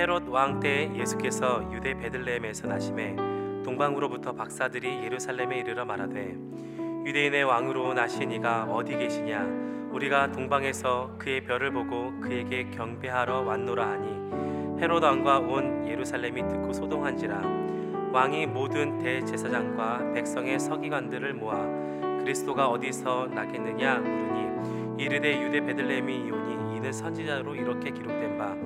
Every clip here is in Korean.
헤롯 왕때 예수께서 유대 베들레헴에서 나심에 동방으로부터 박사들이 예루살렘에 이르러 말하되 유대인의 왕으로 나신 이가 어디 계시냐? 우리가 동방에서 그의 별을 보고 그에게 경배하러 왔노라 하니 헤롯 왕과 온 예루살렘이 듣고 소동한지라. 왕이 모든 대제사장과 백성의 서기관들을 모아 그리스도가 어디서 나겠느냐 물으니 이르되 유대 베들레헴이 이오니 이는 선지자로 이렇게 기록된 바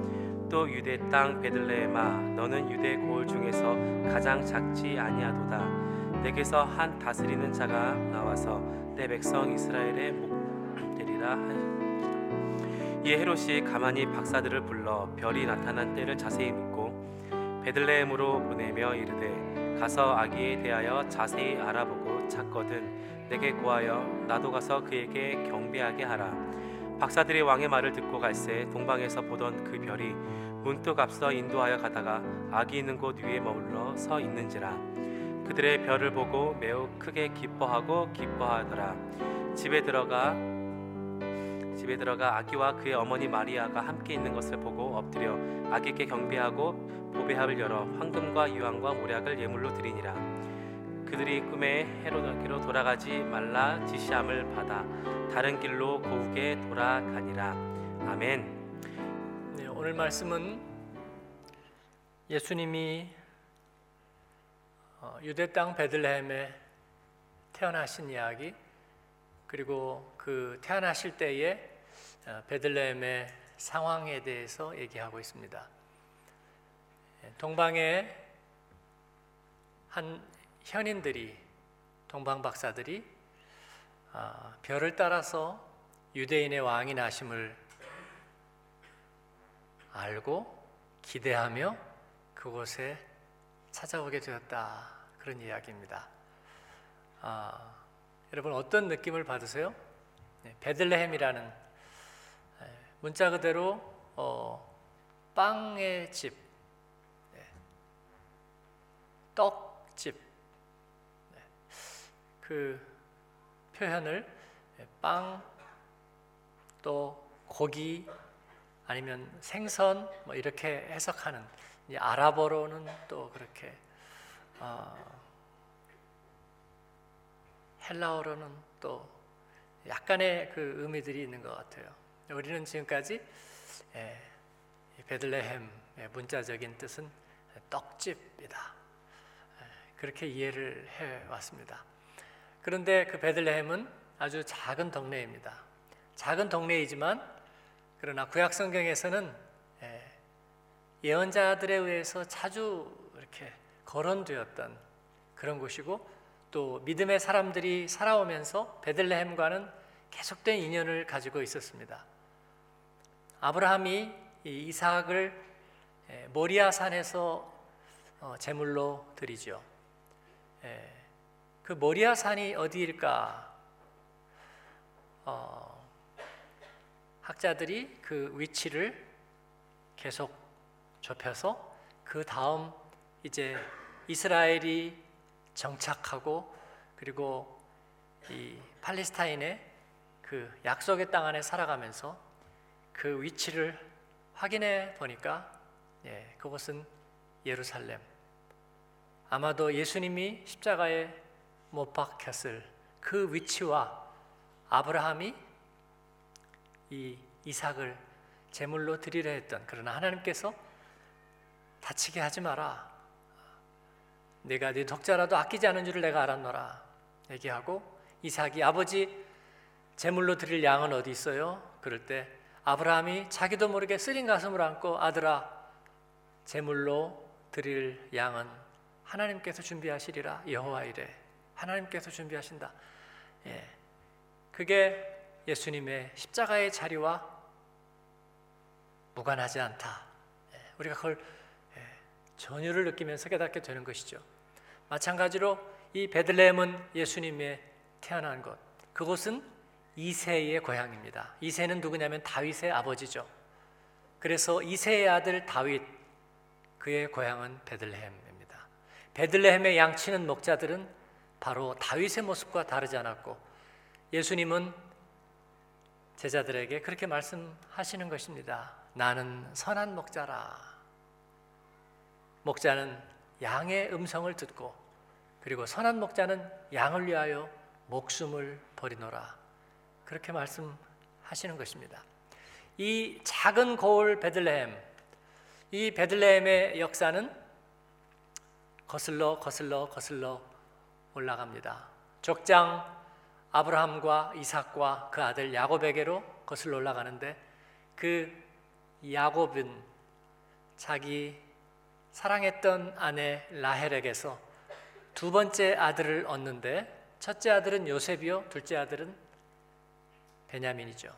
또 유대 땅 베들레헴아 너는 유대 고을 중에서 가장 작지 아니하도다. 내게서 한 다스리는 자가 나와서 내 백성 이스라엘의 목 되리라 하시니라 이에 헤롯이 가만히 박사들을 불러 별이 나타난 때를 자세히 묻고 베들레헴으로 보내며 이르되 가서 아기에 대하여 자세히 알아보고 찾거든 내게 구하여 나도 가서 그에게 경배하게 하라 박사들이 왕의 말을 듣고 갈새 동방에서 보던 그 별이 문득 앞서 인도하여 가다가 아기 있는 곳 위에 머물러 서 있는지라. 그들의 별을 보고 매우 크게 기뻐하고 기뻐하더라. 집에 들어가 집에 들어가 아기와 그의 어머니 마리아가 함께 있는 것을 보고 엎드려 아기께 경배하고 보배합을 열어 황금과 유황과 모략을 예물로 드리니라 그들이 꿈에 헤로드에게로 돌아가지 말라 지시함을 받아 다른 길로 고우게 돌아가니라 아멘. 네, 오늘 말씀은 예수님이 어, 유대 땅 베들레헴에 태어나신 이야기 그리고 그 태어나실 때의 어, 베들레헴의 상황에 대해서 얘기하고 있습니다. 예, 동방의 한 현인들이 동방 박사들이 아, 별을 따라서 유대인의 왕이 나심을 알고 기대하며 그곳에 찾아오게 되었다 그런 이야기입니다. 아, 여러분 어떤 느낌을 받으세요? 네, 베들레헴이라는 에, 문자 그대로 어, 빵의 집, 네, 떡집 네, 그 표현을 빵 또 고기 아니면 생선 뭐 이렇게 해석하는 이 아랍어로는 또 그렇게 어, 헬라어로는 또 약간의 그 의미들이 있는 것 같아요. 우리는 지금까지 예, 이 베들레헴의 문자적인 뜻은 떡집이다. 예, 그렇게 이해를 해 왔습니다. 그런데 그 베들레헴은 아주 작은 동네입니다. 작은 동네이지만 그러나 구약 성경에서는 예, 예언자들에 의해서 자주 이렇게 거론되었던 그런 곳이고 또 믿음의 사람들이 살아오면서 베들레헴과는 계속된 인연을 가지고 있었습니다. 아브라함이 이 이삭을 예, 모리아 산에서 어, 제물로 드리죠. 예, 그 모리아 산이 어디일까? 어, 학자들이 그 위치를 계속 좁혀서 그 다음 이제 이스라엘이 정착하고 그리고 이 팔레스타인의 그 약속의 땅 안에 살아가면서 그 위치를 확인해 보니까 예, 그곳은 예루살렘. 아마도 예수님이 십자가에 못 박혔을 그 위치와 아브라함이 이 이삭을 제물로 드리려 했던 그러나 하나님께서 다치게 하지 마라. 내가 네 독자라도 아끼지 않은 줄을 내가 알았노라. 얘기하고 이삭이 아버지 제물로 드릴 양은 어디 있어요? 그럴 때 아브라함이 자기도 모르게 쓰린 가슴을 안고 아들아 제물로 드릴 양은 하나님께서 준비하시리라 여호와 이래 하나님께서 준비하신다. 예. 그게 예수님의 십자가의 자리와 무관하지 않다. 예. 우리가 그걸 예, 전율을 느끼면서 깨닫게 되는 것이죠. 마찬가지로 이 베들레헴은 예수님의 태어난 곳. 그곳은 이세의 고향입니다. 이세는 누구냐면 다윗의 아버지죠. 그래서 이세의 아들 다윗 그의 고향은 베들레헴입니다. 베들레헴에 양치는 목자들은 바로 다윗의 모습과 다르지 않았고 예수님은 제자들에게 그렇게 말씀하시는 것입니다. 나는 선한 목자라. 목자는 양의 음성을 듣고 그리고 선한 목자는 양을 위하여 목숨을 버리노라. 그렇게 말씀하시는 것입니다. 이 작은 고을 베들레헴, 이 베들레헴의 역사는 거슬러 거슬러 거슬러 올라갑니다. 족장 아브라함과 이삭과 그 아들 야곱에게로 거슬러 올라가는데 그 야곱은 자기 사랑했던 아내 라헬에게서 두 번째 아들을 얻는데 첫째 아들은 요셉이요 둘째 아들은 베냐민이죠.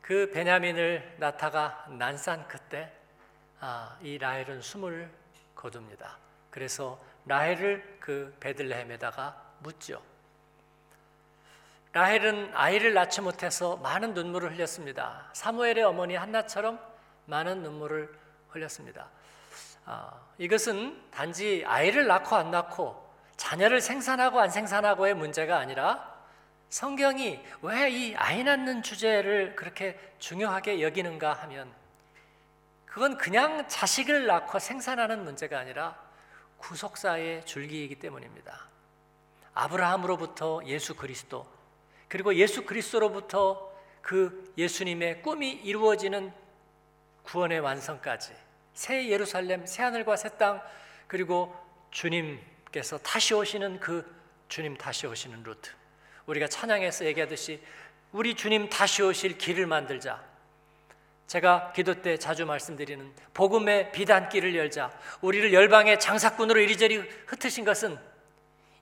그 베냐민을 나타가 난산 그때 아, 이 라헬은 숨을 거둡니다. 그래서 라헬을 그 베들레헴에다가 묻죠. 라헬은 아이를 낳지 못해서 많은 눈물을 흘렸습니다. 사무엘의 어머니 한나처럼 많은 눈물을 흘렸습니다. 아, 이것은 단지 아이를 낳고 안 낳고 자녀를 생산하고 안 생산하고의 문제가 아니라 성경이 왜 이 아이 낳는 주제를 그렇게 중요하게 여기는가 하면 그건 그냥 자식을 낳고 생산하는 문제가 아니라 구속사의 줄기이기 때문입니다. 아브라함으로부터 예수 그리스도 그리고 예수 그리스도로부터 그 예수님의 꿈이 이루어지는 구원의 완성까지 새 예루살렘 새 하늘과 새 땅 그리고 주님께서 다시 오시는 그 주님 다시 오시는 루트 우리가 찬양에서 얘기하듯이 우리 주님 다시 오실 길을 만들자 제가 기도 때 자주 말씀드리는 복음의 비단길을 열자 우리를 열방의 장사꾼으로 이리저리 흩으신 것은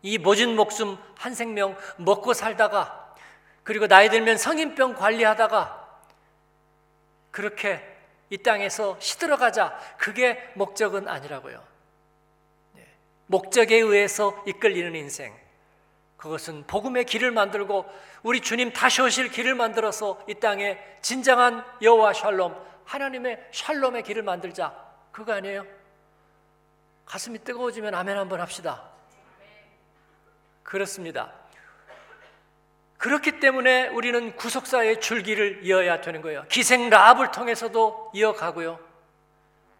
이 모진 목숨 한 생명 먹고 살다가 그리고 나이 들면 성인병 관리하다가 그렇게 이 땅에서 시들어가자 그게 목적은 아니라고요. 예. 목적에 의해서 이끌리는 인생 그것은 복음의 길을 만들고 우리 주님 다시 오실 길을 만들어서 이 땅에 진정한 여호와 샬롬 하나님의 샬롬의 길을 만들자 그거 아니에요? 가슴이 뜨거워지면 아멘 한번 합시다. 그렇습니다. 그렇기 때문에 우리는 구속사의 줄기를 이어야 되는 거예요. 기생 라합을 통해서도 이어가고요.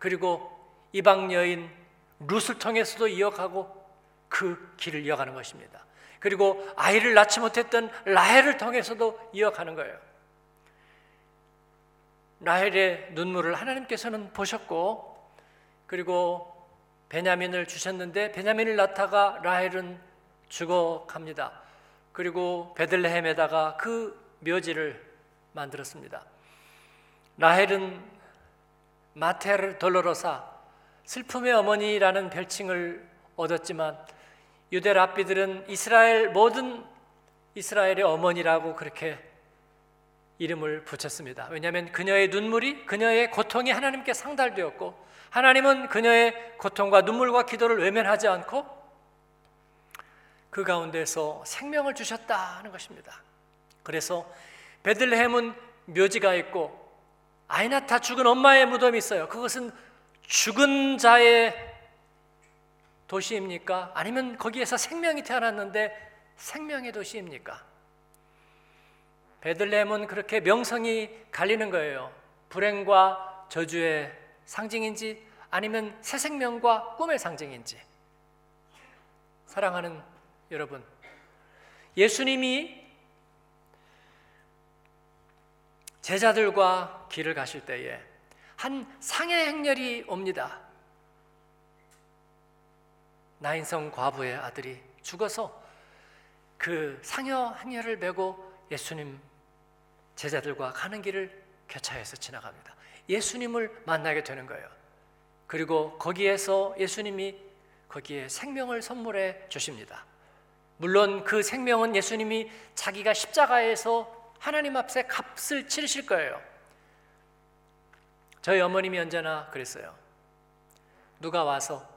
그리고 이방 여인 룻을 통해서도 이어가고 그 길을 이어가는 것입니다. 그리고 아이를 낳지 못했던 라헬을 통해서도 이어가는 거예요. 라헬의 눈물을 하나님께서는 보셨고 그리고 베냐민을 주셨는데 베냐민을 낳다가 라헬은 죽어갑니다. 그리고 베들레헴에다가 그 묘지를 만들었습니다. 라헬은 마테르 돌로로사 슬픔의 어머니라는 별칭을 얻었지만 유대 랍비들은 이스라엘 모든 이스라엘의 어머니라고 그렇게 이름을 붙였습니다. 왜냐하면 그녀의 눈물이 그녀의 고통이 하나님께 상달되었고 하나님은 그녀의 고통과 눈물과 기도를 외면하지 않고 그 가운데서 생명을 주셨다 는 것입니다. 그래서 베들레헴은 묘지가 있고 아이나타 죽은 엄마의 무덤이 있어요. 그것은 죽은 자의 도시입니까? 아니면 거기에서 생명이 태어났는데 생명의 도시입니까? 베들레헴은 그렇게 명성이 갈리는 거예요. 불행과 저주의 상징인지 아니면 새 생명과 꿈의 상징인지. 사랑하는 여러분, 예수님이 제자들과 길을 가실 때에 한 상해 행렬이 옵니다. 나인성 과부의 아들이 죽어서 그 상여 행렬을 메고 예수님 제자들과 가는 길을 교차해서 지나갑니다. 예수님을 만나게 되는 거예요. 그리고 거기에서 예수님이 거기에 생명을 선물해 주십니다. 물론 그 생명은 예수님이 자기가 십자가에서 하나님 앞에 값을 치르실 거예요. 저희 어머님이 언제나 그랬어요. 누가 와서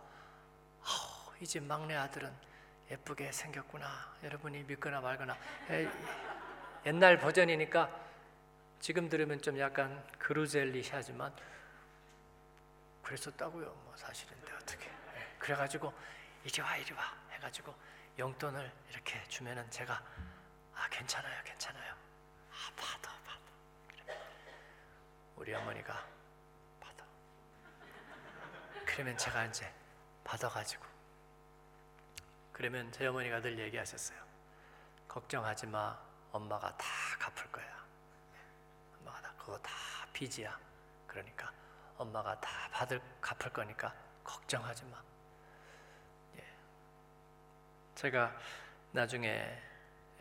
이 집 막내 아들은 예쁘게 생겼구나. 여러분이 믿거나 말거나 옛날 버전이니까 지금 들으면 좀 약간 그루젤리시하지만 그랬었다고요. 뭐 사실인데 어떻게? 그래가지고 이리 와 이리 와 해가지고 용돈을 이렇게 주면은 제가 아 괜찮아요 괜찮아요 아 받아 받아. 우리 어머니가 받아 그 그러면 제가 이제 받아가지고 그러면 저희 어머니가 늘 얘기하셨어요. 걱정하지 마. 엄마가 다 갚을 거야. 엄마가 다 그거 다 빚이야. 그러니까 엄마가 다 받을 갚을 거니까 걱정하지 마. 예. 제가 나중에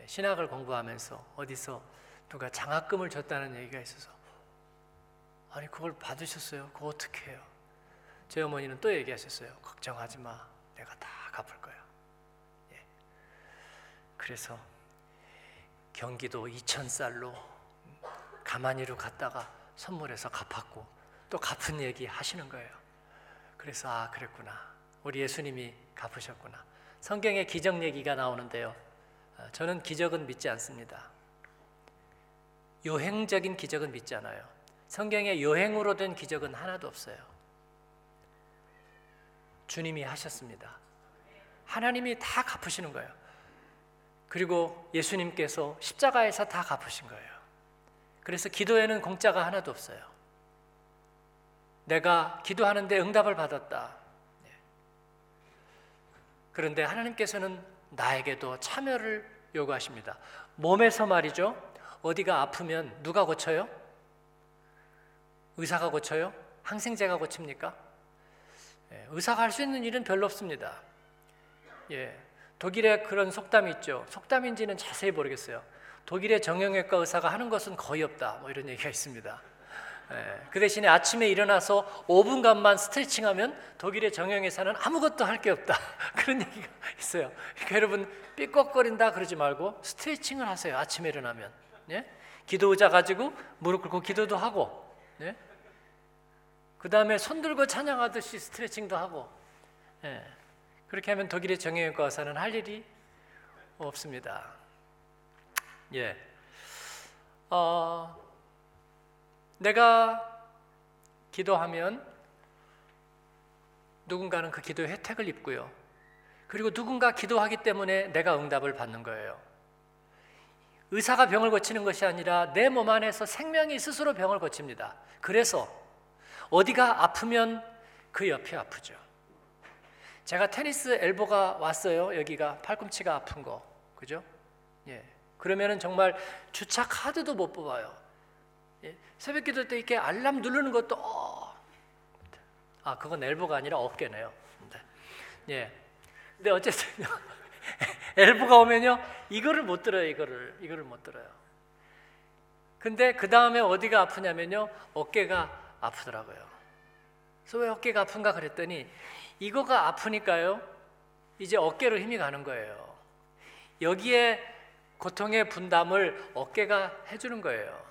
신학을 공부하면서 어디서 누가 장학금을 줬다는 얘기가 있어서 아니 그걸 받으셨어요? 그거 어떻게 해요? 제 어머니는 또 얘기하셨어요. 걱정하지 마. 내가 다 갚을 거야. 예. 그래서 경기도 이천쌀로 가만히로 갔다가 선물해서 갚았고 또 갚은 얘기 하시는 거예요. 그래서 아 그랬구나. 우리 예수님이 갚으셨구나. 성경에 기적 얘기가 나오는데요. 아, 저는 기적은 믿지 않습니다. 요행적인 기적은 믿지 않아요. 성경에 요행으로 된 기적은 하나도 없어요. 주님이 하셨습니다. 하나님이 다 갚으시는 거예요. 그리고 예수님께서 십자가에서 다 갚으신 거예요. 그래서 기도에는 공짜가 하나도 없어요. 내가 기도하는데 응답을 받았다. 네. 그런데 하나님께서는 나에게도 참여를 요구하십니다. 몸에서 말이죠. 어디가 아프면 누가 고쳐요? 의사가 고쳐요? 항생제가 고칩니까? 예, 의사가 할 수 있는 일은 별로 없습니다. 예, 독일에 그런 속담이 있죠. 속담인지는 자세히 모르겠어요. 독일의 정형외과 의사가 하는 것은 거의 없다. 뭐 이런 얘기가 있습니다. 예, 그 대신에 아침에 일어나서 5분간만 스트레칭하면 독일의 정형외사는 아무것도 할 게 없다. 그런 얘기가 있어요. 그러니까 여러분 삐걱거린다 그러지 말고 스트레칭을 하세요. 아침에 일어나면. 예? 기도 의자 가지고 무릎 꿇고 기도도 하고. 예? 그 다음에 손 들고 찬양하듯이 스트레칭도 하고. 예. 그렇게 하면 독일의 정형외과 의사는 할 일이 없습니다. 예. 어, 내가 기도하면 누군가는 그 기도의 혜택을 입고요. 그리고 누군가 기도하기 때문에 내가 응답을 받는 거예요. 의사가 병을 고치는 것이 아니라 내 몸 안에서 생명이 스스로 병을 고칩니다. 그래서 어디가 아프면 그 옆이 아프죠. 제가 테니스 엘보가 왔어요. 여기가 팔꿈치가 아픈 거. 그죠? 예. 그러면은 정말 주차 카드도 못 뽑아요. 예. 새벽 기도 때 이렇게 알람 누르는 것도 어. 아, 그건 엘보가 아니라 어깨네요. 네. 예. 근데 어쨌든요. 엘보가 오면요. 이거를 못 들어요. 이거를. 이거를 못 들어요. 근데 그 다음에 어디가 아프냐면요. 어깨가 아프더라고요. 그래서 왜 어깨가 아픈가 그랬더니 이거가 아프니까요. 이제 어깨로 힘이 가는 거예요. 여기에 고통의 분담을 어깨가 해주는 거예요.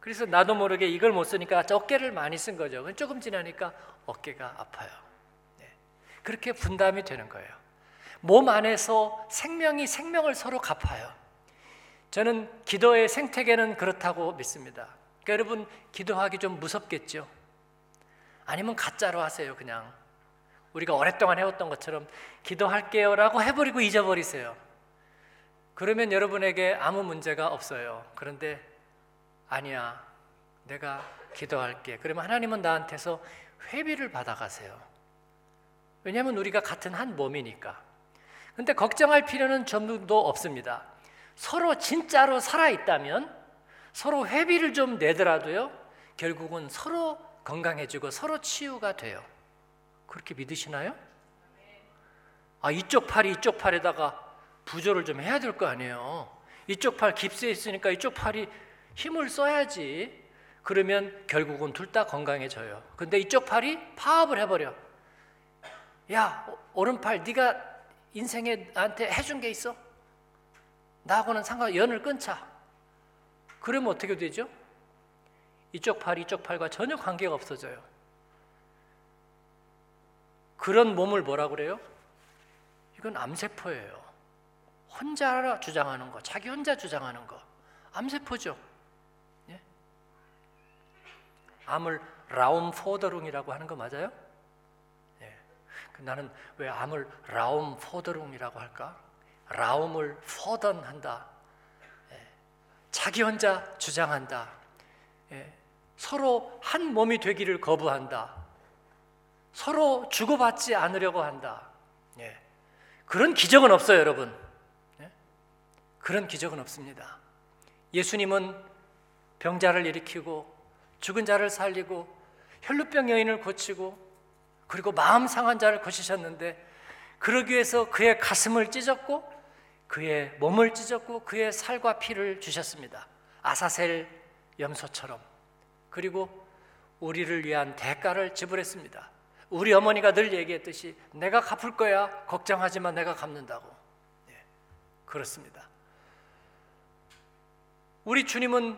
그래서 나도 모르게 이걸 못 쓰니까 어깨를 많이 쓴 거죠. 조금 지나니까 어깨가 아파요. 네. 그렇게 분담이 되는 거예요. 몸 안에서 생명이 생명을 서로 갚아요. 저는 기도의 생태계는 그렇다고 믿습니다. 그러니까 여러분 기도하기 좀 무섭겠죠? 아니면 가짜로 하세요, 그냥. 우리가 오랫동안 해왔던 것처럼 기도할게요라고 해버리고 잊어버리세요. 그러면 여러분에게 아무 문제가 없어요. 그런데 아니야. 내가 기도할게. 그러면 하나님은 나한테서 회비를 받아가세요. 왜냐하면 우리가 같은 한 몸이니까. 근데 걱정할 필요는 전도 없습니다. 서로 진짜로 살아있다면 서로 회비를 좀 내더라도요, 결국은 서로 건강해지고 서로 치유가 돼요. 그렇게 믿으시나요? 아, 이쪽 팔이 이쪽 팔에다가 부조를 좀 해야 될 거 아니에요. 이쪽 팔 깁스에 있으니까 이쪽 팔이 힘을 써야지. 그러면 결국은 둘 다 건강해져요. 근데 이쪽 팔이 파업을 해버려. 야, 오른팔 네가 인생에 나한테 해준 게 있어? 나하고는 상관 연을 끊자. 그러면 어떻게 되죠? 이쪽 팔, 이쪽 팔과 전혀 관계가 없어져요. 그런 몸을 뭐라 그래요? 이건 암세포예요. 혼자 주장하는 거, 자기 혼자 주장하는 거, 암세포죠. 예? 암을 라움포더룽이라고 하는 거 맞아요? 예. 나는 왜 암을 라움포더룽이라고 할까? 라움을 포던한다. 예. 자기 혼자 주장한다. 예. 서로 한 몸이 되기를 거부한다. 서로 주고받지 않으려고 한다. 예. 그런 기적은 없어요, 여러분. 예? 그런 기적은 없습니다. 예수님은 병자를 일으키고 죽은 자를 살리고 혈루병 여인을 고치고 그리고 마음 상한 자를 고치셨는데 그러기 위해서 그의 가슴을 찢었고 그의 몸을 찢었고 그의 살과 피를 주셨습니다. 아사셀 염소처럼 그리고 우리를 위한 대가를 지불했습니다. 우리 어머니가 늘 얘기했듯이 내가 갚을 거야 걱정하지 마 내가 갚는다고 예, 그렇습니다. 우리 주님은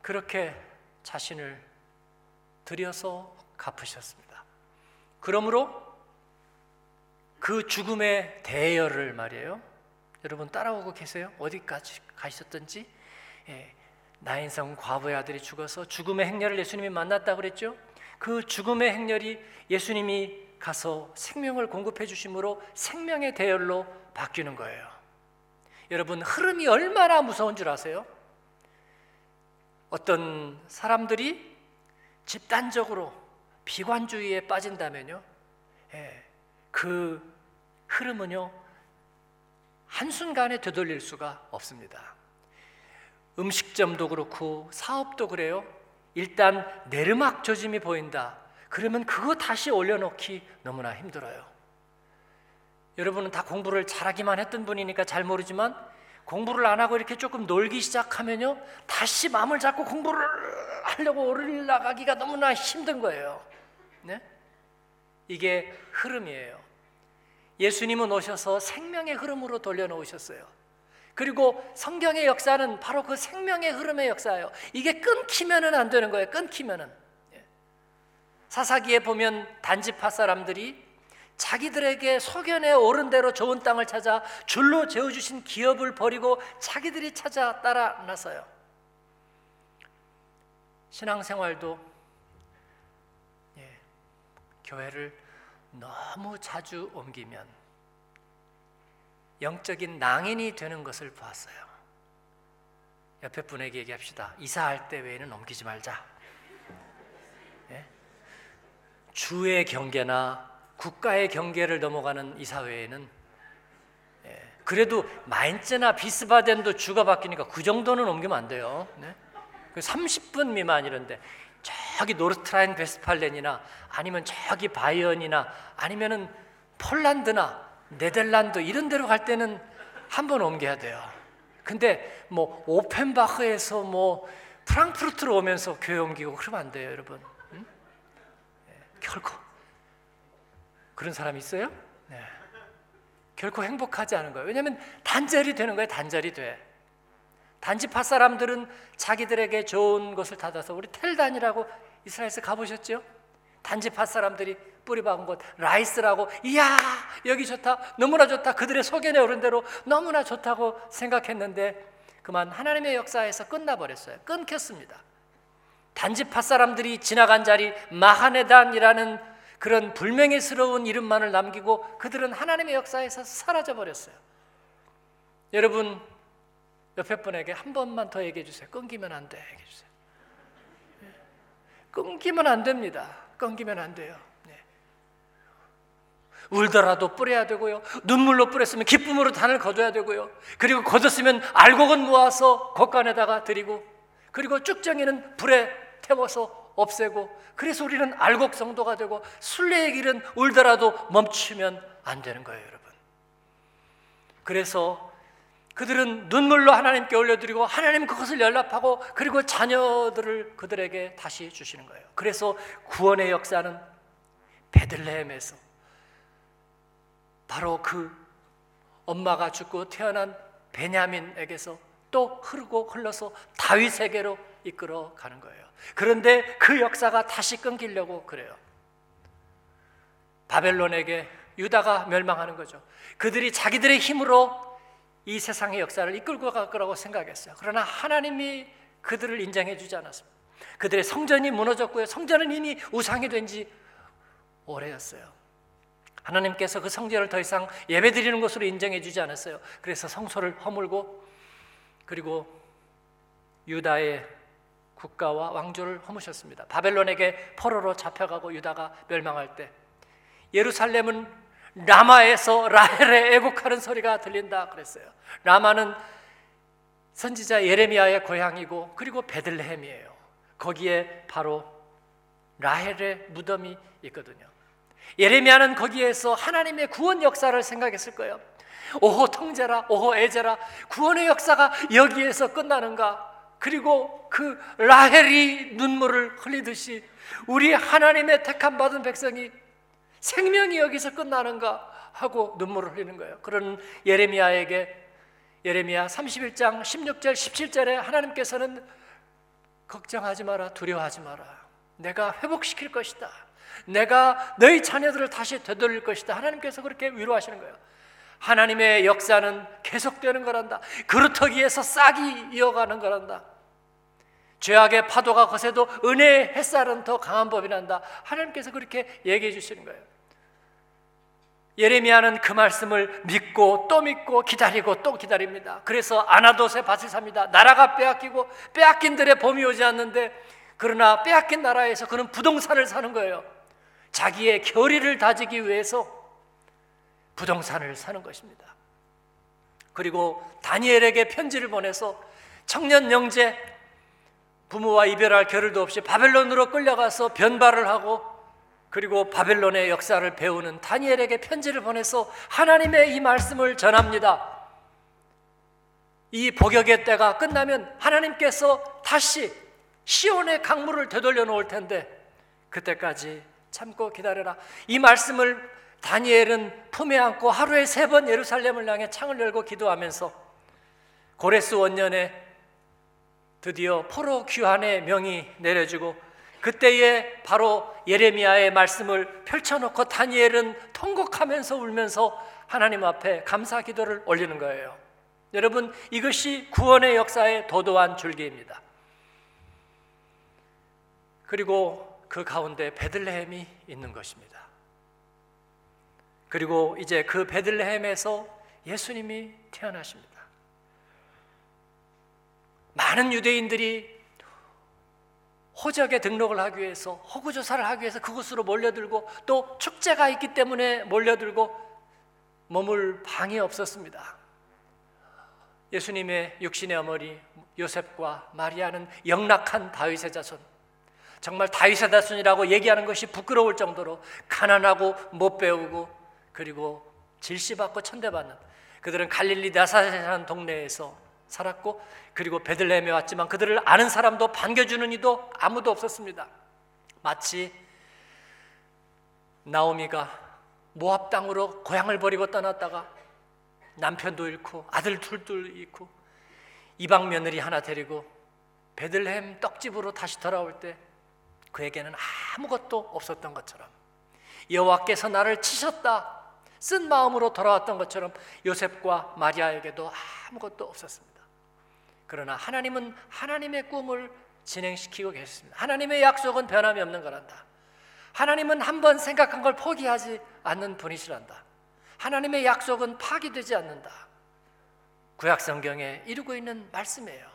그렇게 자신을 들여서 갚으셨습니다. 그러므로 그 죽음의 대열을 말이에요. 여러분 따라오고 계세요? 어디까지 가셨던지? 예, 나인성 과부의 아들이 죽어서 죽음의 행렬을 예수님이 만났다 그랬죠? 그 죽음의 행렬이 예수님이 가서 생명을 공급해 주심으로 생명의 대열로 바뀌는 거예요. 여러분 흐름이 얼마나 무서운 줄 아세요? 어떤 사람들이 집단적으로 비관주의에 빠진다면요, 예, 그 흐름은요 한순간에 되돌릴 수가 없습니다. 음식점도 그렇고 사업도 그래요. 일단 내르막 조짐이 보인다. 그러면 그거 다시 올려놓기 너무나 힘들어요. 여러분은 다 공부를 잘하기만 했던 분이니까 잘 모르지만 공부를 안 하고 이렇게 조금 놀기 시작하면요 다시 마음을 잡고 공부를 하려고 올라가기가 너무나 힘든 거예요. 네? 이게 흐름이에요. 예수님은 오셔서 생명의 흐름으로 돌려놓으셨어요. 그리고 성경의 역사는 바로 그 생명의 흐름의 역사예요. 이게 끊기면은 안 되는 거예요. 끊기면은. 예. 사사기에 보면 단지파 사람들이 자기들에게 소견에 오른 대로 좋은 땅을 찾아 줄로 재어 주신 기업을 버리고 자기들이 찾아 따라 나서요. 신앙생활도 예, 교회를 너무 자주 옮기면 영적인 낭인이 되는 것을 보았어요. 옆에 분에게 얘기합시다. 이사할 때 외에는 옮기지 말자. 예? 주의 경계나 국가의 경계를 넘어가는 이사 외에는 예, 그래도 마인츠나 비스바덴도 주가 바뀌니까 그 정도는 옮기면 안 돼요. 네? 30분 미만 이런데 저기 노르트라인 베스팔렌이나 아니면 저기 바이언이나 아니면은 폴란드나 네덜란드 이런 데로 갈 때는 한 번 옮겨야 돼요. 근데 뭐 오펜바흐에서 뭐 프랑크푸르트로 오면서 교회 옮기고 그러면 안 돼요, 여러분. 응? 네, 결코 그런 사람 있어요? 네. 결코 행복하지 않은 거예요. 왜냐하면 단절이 되는 거예요. 단절이 돼. 단지파 사람들은 자기들에게 좋은 것을 닫아서 우리 텔단이라고 이스라엘에서 가보셨죠? 단지파 사람들이 뿌리 박은 곳 라이스라고 이야 여기 좋다 너무나 좋다 그들의 소견에 오른 대로 너무나 좋다고 생각했는데 그만 하나님의 역사에서 끝나버렸어요. 끊겼습니다. 단지파 사람들이 지나간 자리 마하네단이라는 그런 불명예스러운 이름만을 남기고 그들은 하나님의 역사에서 사라져 버렸어요. 여러분 옆에 분에게 한 번만 더 얘기해 주세요. 끊기면 안 돼. 얘기해 주세요. 끊기면 안 됩니다. 끊기면 안 돼요. 네. 울더라도 뿌려야 되고요. 눈물로 뿌렸으면 기쁨으로 단을 거둬야 되고요. 그리고 거뒀으면 알곡은 모아서 겉간에다가 드리고 그리고 쭉정이는 불에 태워서 없애고 그래서 우리는 알곡 성도가 되고 순례의 길은 울더라도 멈추면 안 되는 거예요, 여러분. 그래서 그들은 눈물로 하나님께 올려드리고 하나님 그것을 연락하고 그리고 자녀들을 그들에게 다시 주시는 거예요. 그래서 구원의 역사는 베들레헴에서 바로 그 엄마가 죽고 태어난 베냐민에게서 또 흐르고 흘러서 다윗에게로 이끌어 가는 거예요. 그런데 그 역사가 다시 끊기려고 그래요. 바벨론에게 유다가 멸망하는 거죠. 그들이 자기들의 힘으로 이 세상의 역사를 이끌고 갈 거라고 생각했어요. 그러나 하나님이 그들을 인정해 주지 않았습니다. 그들의 성전이 무너졌고요. 성전은 이미 우상이 된 지 오래였어요. 하나님께서 그 성전을 더 이상 예배 드리는 것으로 인정해 주지 않았어요. 그래서 성소를 허물고 그리고 유다의 국가와 왕조를 허무셨습니다. 바벨론에게 포로로 잡혀가고 유다가 멸망할 때 예루살렘은 라마에서 라헬에 애곡하는 소리가 들린다 그랬어요. 라마는 선지자 예레미야의 고향이고 그리고 베들레헴이에요. 거기에 바로 라헬의 무덤이 있거든요. 예레미야는 거기에서 하나님의 구원 역사를 생각했을 거예요. 오호 통제라, 오호 애제라, 구원의 역사가 여기에서 끝나는가? 그리고 그 라헬이 눈물을 흘리듯이 우리 하나님의 택함 받은 백성이 생명이 여기서 끝나는가 하고 눈물을 흘리는 거예요. 그런 예레미야에게 예레미야 31장 16절 17절에 하나님께서는 걱정하지 마라 두려워하지 마라 내가 회복시킬 것이다 내가 너희 자녀들을 다시 되돌릴 것이다 하나님께서 그렇게 위로하시는 거예요 하나님의 역사는 계속되는 거란다 그루터기에서 싹이 이어가는 거란다 죄악의 파도가 거세도 은혜의 햇살은 더 강한 법이란다 하나님께서 그렇게 얘기해 주시는 거예요 예레미야는 그 말씀을 믿고 또 믿고 기다리고 또 기다립니다. 그래서 아나돗에 밭을 삽니다. 나라가 빼앗기고 빼앗긴 들의 봄이 오지 않는데 그러나 빼앗긴 나라에서 그는 부동산을 사는 거예요. 자기의 결의를 다지기 위해서 부동산을 사는 것입니다. 그리고 다니엘에게 편지를 보내서 청년 영재 부모와 이별할 겨를도 없이 바벨론으로 끌려가서 변발을 하고 그리고 바벨론의 역사를 배우는 다니엘에게 편지를 보내서 하나님의 이 말씀을 전합니다. 이 복역의 때가 끝나면 하나님께서 다시 시온의 강물을 되돌려 놓을 텐데 그때까지 참고 기다려라. 이 말씀을 다니엘은 품에 안고 하루에 세 번 예루살렘을 향해 창을 열고 기도하면서 고레스 원년에 드디어 포로 귀환의 명이 내려지고 그때에 바로 예레미야의 말씀을 펼쳐놓고 다니엘은 통곡하면서 울면서 하나님 앞에 감사 기도를 올리는 거예요. 여러분 이것이 구원의 역사의 도도한 줄기입니다. 그리고 그 가운데 베들레헴이 있는 것입니다. 그리고 이제 그 베들레헴에서 예수님이 태어나십니다. 많은 유대인들이 호적에 등록을 하기 위해서 허구 조사를 하기 위해서 그곳으로 몰려들고 또 축제가 있기 때문에 몰려들고 머물 방이 없었습니다. 예수님의 육신의 어머니 요셉과 마리아는 영락한 다윗의 자손. 정말 다윗의 자손이라고 얘기하는 것이 부끄러울 정도로 가난하고 못 배우고 그리고 질시받고 천대받는 그들은 갈릴리 나사렛이라는 동네에서 살았고 그리고 베들레헴에 왔지만 그들을 아는 사람도 반겨주는 이도 아무도 없었습니다. 마치 나오미가 모압 땅으로 고향을 버리고 떠났다가 남편도 잃고 아들 둘둘 잃고 이방 며느리 하나 데리고 베들레헴 떡집으로 다시 돌아올 때 그에게는 아무것도 없었던 것처럼 여호와께서 나를 치셨다 쓴 마음으로 돌아왔던 것처럼 요셉과 마리아에게도 아무것도 없었습니다. 그러나 하나님은 하나님의 꿈을 진행시키고 계십니다. 하나님의 약속은 변함이 없는 거란다. 하나님은 한 번 생각한 걸 포기하지 않는 분이시란다. 하나님의 약속은 파기되지 않는다. 구약 성경에 이루고 있는 말씀이에요.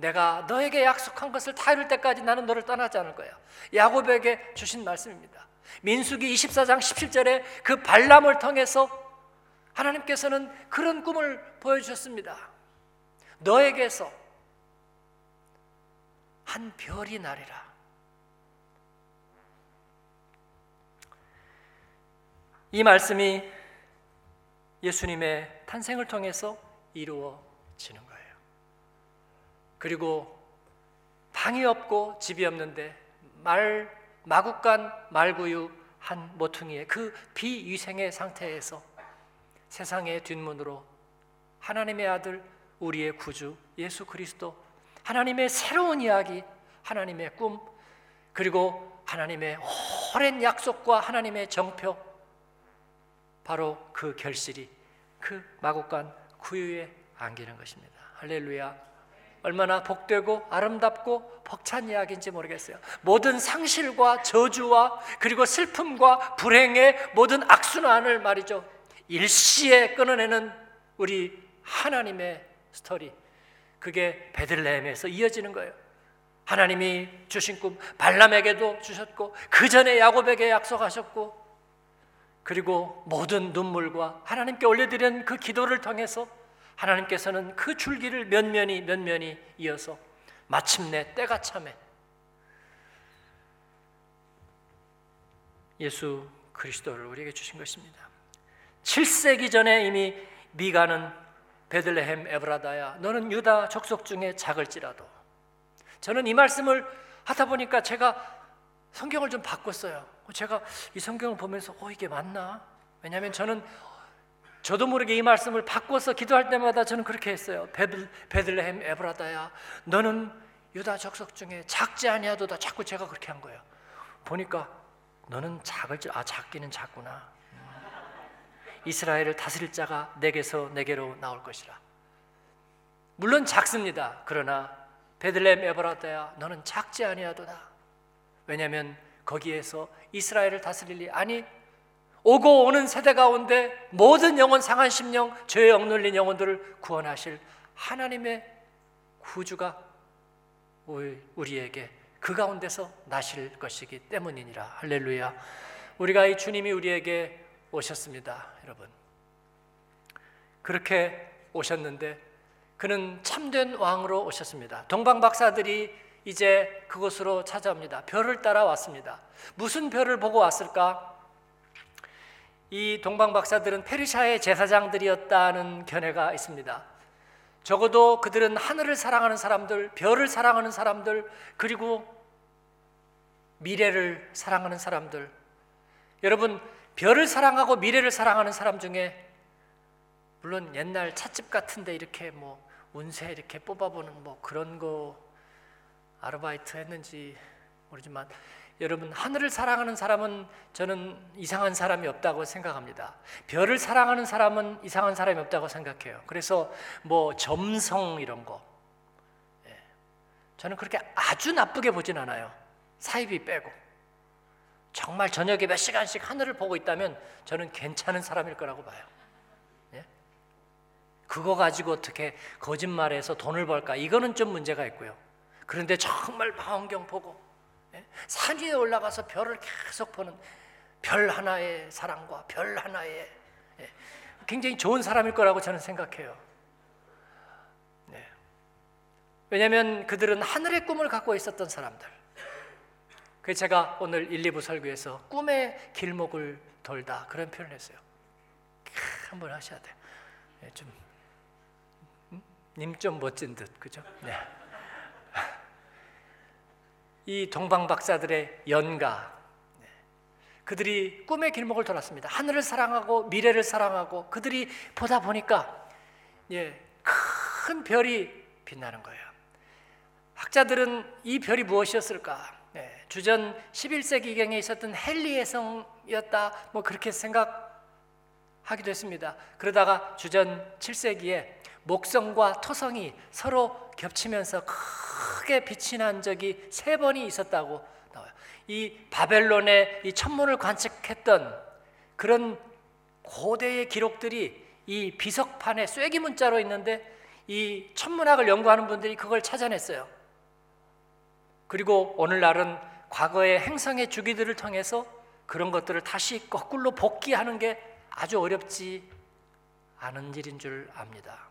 내가 너에게 약속한 것을 다 이룰 때까지 나는 너를 떠나지 않을 거야. 야곱에게 주신 말씀입니다. 민수기 24장 17절에 그 발람을 통해서 하나님께서는 그런 꿈을 보여주셨습니다. 너에게서 한 별이 나리라. 이 말씀이 예수님의 탄생을 통해서 이루어지는 거예요. 그리고 방이 없고 집이 없는데 말 마국간 말구유 한 모퉁이의 그 비위생의 상태에서 세상의 뒷문으로 하나님의 아들 우리의 구주 예수 그리스도 하나님의 새로운 이야기 하나님의 꿈 그리고 하나님의 오랜 약속과 하나님의 정표 바로 그 결실이 그 마곡간 구유에 안기는 것입니다. 할렐루야 얼마나 복되고 아름답고 벅찬 이야기인지 모르겠어요. 모든 상실과 저주와 그리고 슬픔과 불행의 모든 악순환을 말이죠. 일시에 끊어내는 우리 하나님의 스토리. 그게 베들레헴에서 이어지는 거예요. 하나님이 주신 꿈 발람에게도 주셨고 그 전에 야곱에게 약속하셨고 그리고 모든 눈물과 하나님께 올려드리는 그 기도를 통해서 하나님께서는 그 줄기를 면면이 면면이 이어서 마침내 때가 참에 예수 그리스도를 우리에게 주신 것입니다. 7세기 전에 이미 미가는 베들레헴 에브라다야 너는 유다 족속 중에 작을지라도 저는 이 말씀을 하다 보니까 제가 성경을 좀 바꿨어요. 제가 이 성경을 보면서 어 이게 맞나? 왜냐하면 저는 저도 모르게 이 말씀을 바꿔서 기도할 때마다 저는 그렇게 했어요. 베들, 베들레헴 에브라다야 너는 유다 족속 중에 작지 아니하도다 자꾸 제가 그렇게 한 거예요. 보니까 너는 작을 줄 아 작기는 작구나. 이스라엘을 다스릴 자가 내게서 내게로 나올 것이라. 물론 작습니다. 그러나 베들레헴 에브라다야 너는 작지 아니하도다. 왜냐하면 거기에서 이스라엘을 다스릴 리 아니 오고 오는 세대 가운데 모든 영혼 상한 심령 죄에 억눌린 영혼들을 구원하실 하나님의 구주가 우리- 우리에게 그 가운데서 나실 것이기 때문이니라. 할렐루야. 우리가 이 주님이 우리에게 오셨습니다 여러분. 그렇게 오셨는데 그는 참된 왕으로 오셨습니다. 동방 박사들이 이제 그곳으로 찾아옵니다. 별을 따라 왔습니다. 무슨 별을 보고 왔을까 이 동방 박사들은 페르시아의 제사장들이었다는 견해가 있습니다. 적어도 그들은 하늘을 사랑하는 사람들, 별을 사랑하는 사람들, 그리고 미래를 사랑하는 사람들. 여러분, 별을 사랑하고 미래를 사랑하는 사람 중에 물론 옛날 찻집 같은데 이렇게 뭐 운세 이렇게 뽑아보는 뭐 그런 거 아르바이트 했는지 모르지만 여러분 하늘을 사랑하는 사람은 저는 이상한 사람이 없다고 생각합니다. 별을 사랑하는 사람은 이상한 사람이 없다고 생각해요. 그래서 뭐 점성 이런 거 예. 저는 그렇게 아주 나쁘게 보진 않아요. 사이비 빼고 정말 저녁에 몇 시간씩 하늘을 보고 있다면 저는 괜찮은 사람일 거라고 봐요. 예? 그거 가지고 어떻게 거짓말해서 돈을 벌까? 이거는 좀 문제가 있고요. 그런데 정말 망원경 보고 예? 산 위에 올라가서 별을 계속 보는 별 하나의 사랑과 별 하나의 예, 굉장히 좋은 사람일 거라고 저는 생각해요. 네. 왜냐하면 그들은 하늘의 꿈을 갖고 있었던 사람들. 그래서 제가 오늘 1, 2부 설교에서 꿈의 길목을 돌다 그런 표현을 했어요. 한번 하셔야 돼요. 예, 좀, 님 좀 멋진 듯, 그죠? 네. 이 동방 박사들의 연가 네. 그들이 꿈의 길목을 돌았습니다. 하늘을 사랑하고 미래를 사랑하고 그들이 보다 보니까 예, 큰 별이 빛나는 거예요. 학자들은 이 별이 무엇이었을까? 네, 주전 11세기경에 있었던 헬리의 성이었다. 뭐 그렇게 생각하기도 했습니다. 그러다가 주전 7세기에 목성과 토성이 서로 겹치면서 크게 빛이 난 적이 세 번이 있었다고 나와요. 이 바벨론의 이 천문을 관측했던 그런 고대의 기록들이 이 비석판에 쐐기 문자로 있는데 이 천문학을 연구하는 분들이 그걸 찾아냈어요. 그리고 오늘날은 과거의 행성의 주기들을 통해서 그런 것들을 다시 거꾸로 복귀하는 게 아주 어렵지 않은 일인 줄 압니다.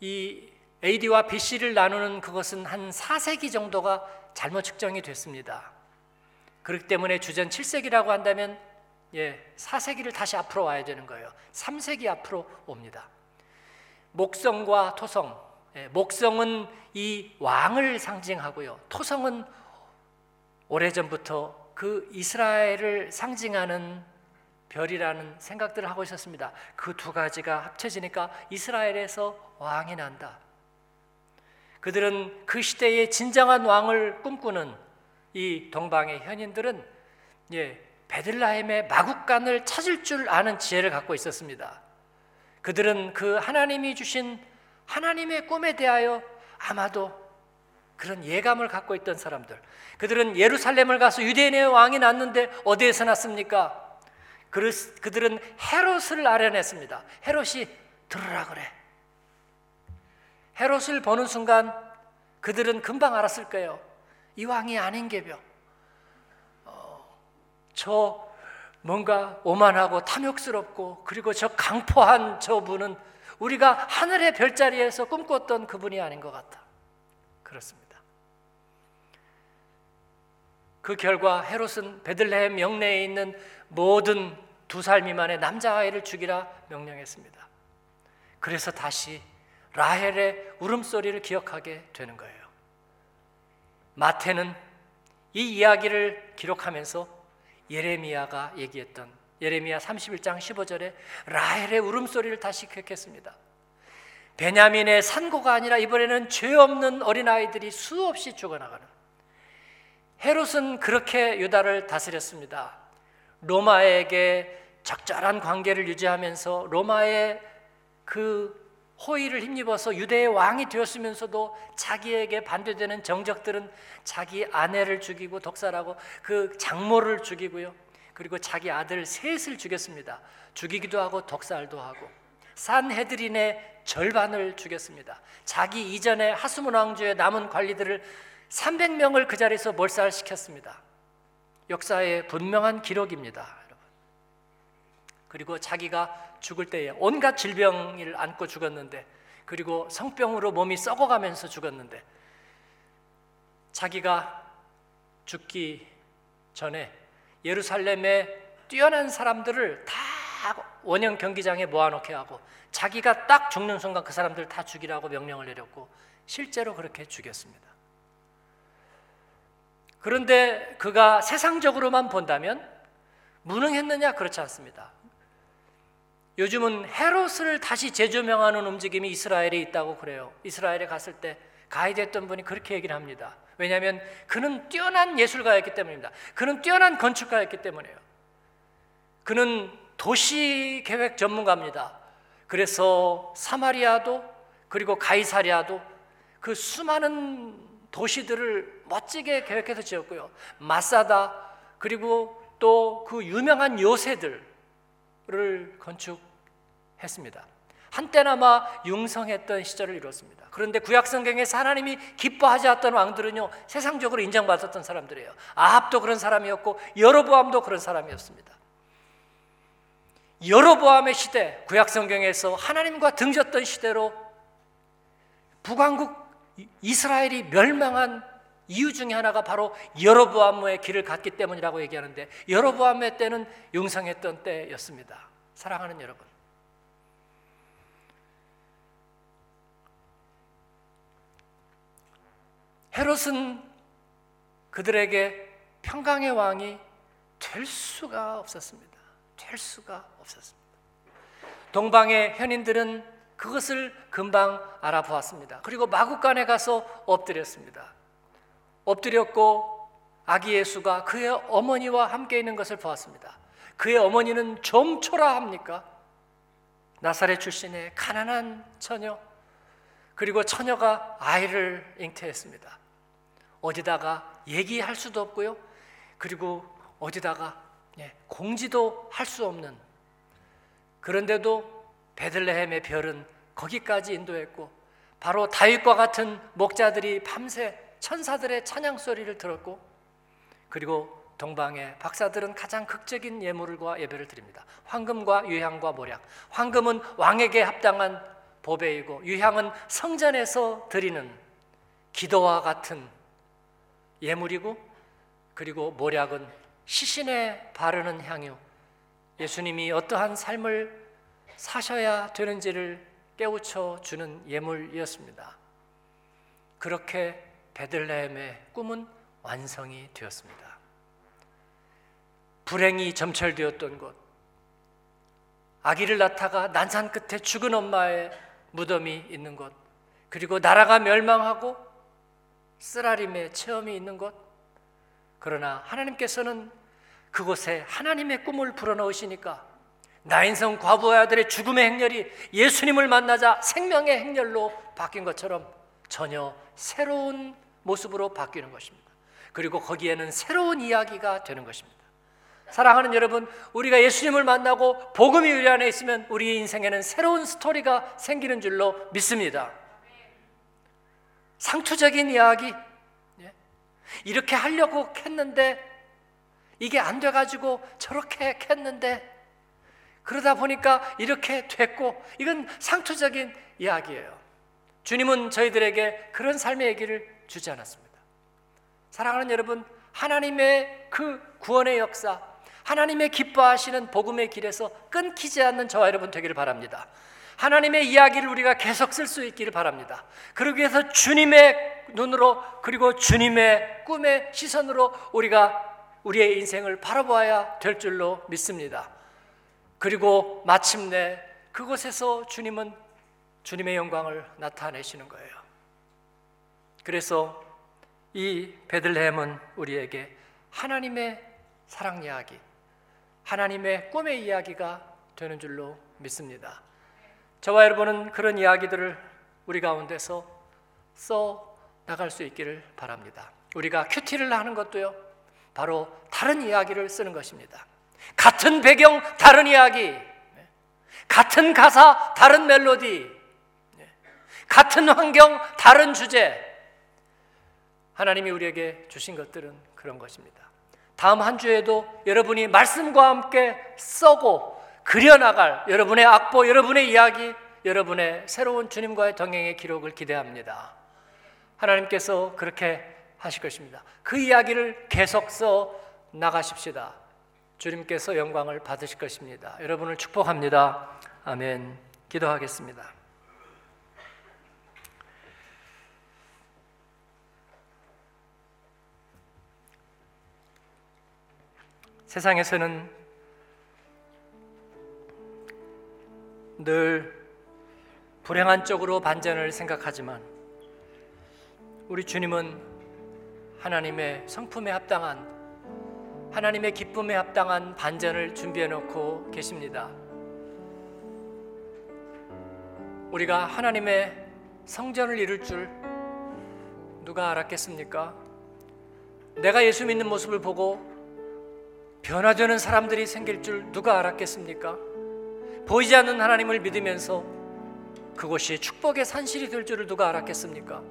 이 AD와 BC를 나누는 그것은 한 4세기 정도가 잘못 측정이 됐습니다. 그렇기 때문에 주전 7세기라고 한다면 예, 4세기를 다시 앞으로 와야 되는 거예요. 3세기 앞으로 옵니다. 목성과 토성. 예, 목성은 이 왕을 상징하고요. 토성은 오래전부터 그 이스라엘을 상징하는 별이라는 생각들을 하고 있었습니다. 그 두 가지가 합쳐지니까 이스라엘에서 왕이 난다. 그들은 그 시대의 진정한 왕을 꿈꾸는 이 동방의 현인들은 예, 베들라헴의 마국간을 찾을 줄 아는 지혜를 갖고 있었습니다. 그들은 그 하나님이 주신 하나님의 꿈에 대하여 아마도 그런 예감을 갖고 있던 사람들. 그들은 예루살렘을 가서 유대인의 왕이 났는데 어디에서 났습니까? 그들은 헤롯을 아련했습니다. 헤롯이 들으라 그래. 헤롯을 보는 순간 그들은 금방 알았을 거예요. 이 왕이 아닌 게벼. 저 뭔가 오만하고 탐욕스럽고 그리고 저 강포한 저 분은 우리가 하늘의 별자리에서 꿈꿨던 그분이 아닌 것 같다. 그렇습니다. 그 결과 헤롯은 베들레헴 영내에 있는 모든 두 살 미만의 남자아이를 죽이라 명령했습니다. 그래서 다시 라헬의 울음소리를 기억하게 되는 거예요. 마태는 이 이야기를 기록하면서 예레미야가 얘기했던 예레미야 31장 15절에 라헬의 울음소리를 다시 기억했습니다. 베냐민의 산고가 아니라 이번에는 죄 없는 어린아이들이 수없이 죽어나가는 헤롯은 그렇게 유다를 다스렸습니다. 로마에게 적절한 관계를 유지하면서 로마의 그 호의를 힘입어서 유대의 왕이 되었으면서도 자기에게 반대되는 정적들은 자기 아내를 죽이고 독살하고 그 장모를 죽이고요. 그리고 자기 아들 셋을 죽였습니다. 죽이기도 하고 독살도 하고 산헤드린의 절반을 죽였습니다. 자기 이전에 하스문 왕조의 남은 관리들을 300명을 그 자리에서 몰살시켰습니다. 역사의 분명한 기록입니다, 여러분. 그리고 자기가 죽을 때에 온갖 질병을 안고 죽었는데 그리고 성병으로 몸이 썩어가면서 죽었는데 자기가 죽기 전에 예루살렘에 뛰어난 사람들을 다 원형 경기장에 모아놓게 하고 자기가 딱 죽는 순간 그 사람들 다 죽이라고 명령을 내렸고 실제로 그렇게 죽였습니다. 그런데 그가 세상적으로만 본다면 무능했느냐 그렇지 않습니다. 요즘은 헤롯을 다시 재조명하는 움직임이 이스라엘에 있다고 그래요. 이스라엘에 갔을 때 가이드했던 분이 그렇게 얘기를 합니다. 왜냐하면 그는 뛰어난 예술가였기 때문입니다. 그는 뛰어난 건축가였기 때문이에요. 그는 도시 계획 전문가입니다. 그래서 사마리아도 그리고 가이사리아도 그 수많은 도시들을 멋지게 계획해서 지었고요. 마사다 그리고 또 그 유명한 요새들을 건축했습니다. 한때나마 융성했던 시절을 이뤘습니다. 그런데 구약 성경에서 하나님이 기뻐하지 않던 왕들은요 세상적으로 인정받았던 사람들이에요. 아합도 그런 사람이었고 여로보암도 그런 사람이었습니다. 여로보암의 시대, 구약 성경에서 하나님과 등졌던 시대로 북왕국 이스라엘이 멸망한 이유 중에 하나가 바로 여로보암의 길을 갔기 때문이라고 얘기하는데 여로보암의 때는 융성했던 때였습니다. 사랑하는 여러분. 헤롯은 그들에게 평강의 왕이 될 수가 없었습니다. 될 수가 없었습니다. 동방의 현인들은 그것을 금방 알아보았습니다. 그리고 마국간에 가서 엎드렸습니다. 엎드렸고 아기 예수가 그의 어머니와 함께 있는 것을 보았습니다. 그의 어머니는 점초라 합니까? 나사렛 출신의 가난한 처녀 그리고 처녀가 아이를 잉태했습니다. 어디다가 얘기할 수도 없고요. 그리고 어디다가 예, 공지도 할 수 없는 그런데도 베들레헴의 별은 거기까지 인도했고 바로 다윗과 같은 목자들이 밤새 천사들의 찬양 소리를 들었고 그리고 동방의 박사들은 가장 극적인 예물과 예배를 드립니다. 황금과 유향과 모략. 황금은 왕에게 합당한 보배이고 유향은 성전에서 드리는 기도와 같은 예물이고 그리고 모략은 시신에 바르는 향유. 예수님이 어떠한 삶을 사셔야 되는지를 깨우쳐 주는 예물이었습니다. 그렇게 베들레헴의 꿈은 완성이 되었습니다. 불행이 점철되었던 곳, 아기를 낳다가 난산 끝에 죽은 엄마의 무덤이 있는 곳, 그리고 나라가 멸망하고 쓰라림의 체험이 있는 곳. 그러나 하나님께서는 그곳에 하나님의 꿈을 불어넣으시니까 나인성 과부의 아들의 죽음의 행렬이 예수님을 만나자 생명의 행렬로 바뀐 것처럼 전혀 새로운 모습으로 바뀌는 것입니다. 그리고 거기에는 새로운 이야기가 되는 것입니다. 사랑하는 여러분, 우리가 예수님을 만나고 복음이 우리 안에 있으면 우리 인생에는 새로운 스토리가 생기는 줄로 믿습니다. 상투적인 이야기 예? 이렇게 하려고 했는데 이게 안 돼가지고 저렇게 했는데 그러다 보니까 이렇게 됐고 이건 상투적인 이야기예요. 주님은 저희들에게 그런 삶의 얘기를 주지 않았습니다. 사랑하는 여러분, 하나님의 그 구원의 역사, 하나님의 기뻐하시는 복음의 길에서 끊기지 않는 저와 여러분 되기를 바랍니다. 하나님의 이야기를 우리가 계속 쓸 수 있기를 바랍니다. 그러기 위해서 주님의 눈으로 그리고 주님의 꿈의 시선으로 우리가 우리의 인생을 바라보아야 될 줄로 믿습니다. 그리고 마침내 그곳에서 주님은 주님의 영광을 나타내시는 거예요. 그래서 이 베들레헴은 우리에게 하나님의 사랑 이야기, 하나님의 꿈의 이야기가 되는 줄로 믿습니다. 저와 여러분은 그런 이야기들을 우리 가운데서 써 나갈 수 있기를 바랍니다. 우리가 큐티를 하는 것도요, 바로 다른 이야기를 쓰는 것입니다. 같은 배경, 다른 이야기, 같은 가사, 다른 멜로디, 같은 환경, 다른 주제. 하나님이 우리에게 주신 것들은 그런 것입니다. 다음 한 주에도 여러분이 말씀과 함께 써고 그려나갈 여러분의 악보, 여러분의 이야기, 여러분의 새로운 주님과의 동행의 기록을 기대합니다. 하나님께서 그렇게 하실 것입니다. 그 이야기를 계속 써 나가십시다. 주님께서 영광을 받으실 것입니다. 여러분을 축복합니다. 아멘. 기도하겠습니다. 세상에서는 늘 불행한 쪽으로 반전을 생각하지만 우리 주님은 하나님의 성품에 합당한 하나님의 기쁨에 합당한 반전을 준비해 놓고 계십니다. 우리가 하나님의 성전을 이룰 줄 누가 알았겠습니까? 내가 예수 믿는 모습을 보고 변화되는 사람들이 생길 줄 누가 알았겠습니까? 보이지 않는 하나님을 믿으면서 그것이 축복의 산실이 될 줄을 누가 알았겠습니까?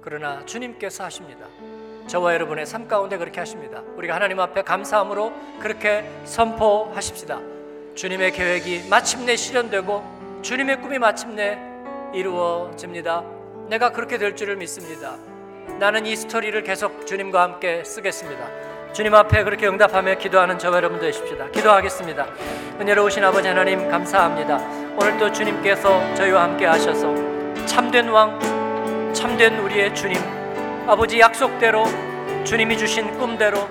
그러나 주님께서 하십니다. 저와 여러분의 삶 가운데 그렇게 하십니다. 우리가 하나님 앞에 감사함으로 그렇게 선포하십시다. 주님의 계획이 마침내 실현되고 주님의 꿈이 마침내 이루어집니다. 내가 그렇게 될 줄을 믿습니다. 나는 이 스토리를 계속 주님과 함께 쓰겠습니다. 주님 앞에 그렇게 응답하며 기도하는 저와 여러분 되십시다. 기도하겠습니다. 은혜로우신 아버지 하나님 감사합니다. 오늘도 주님께서 저희와 함께 하셔서 참된 왕, 참된 우리의 주님, 아버지 약속대로 주님이 주신 꿈대로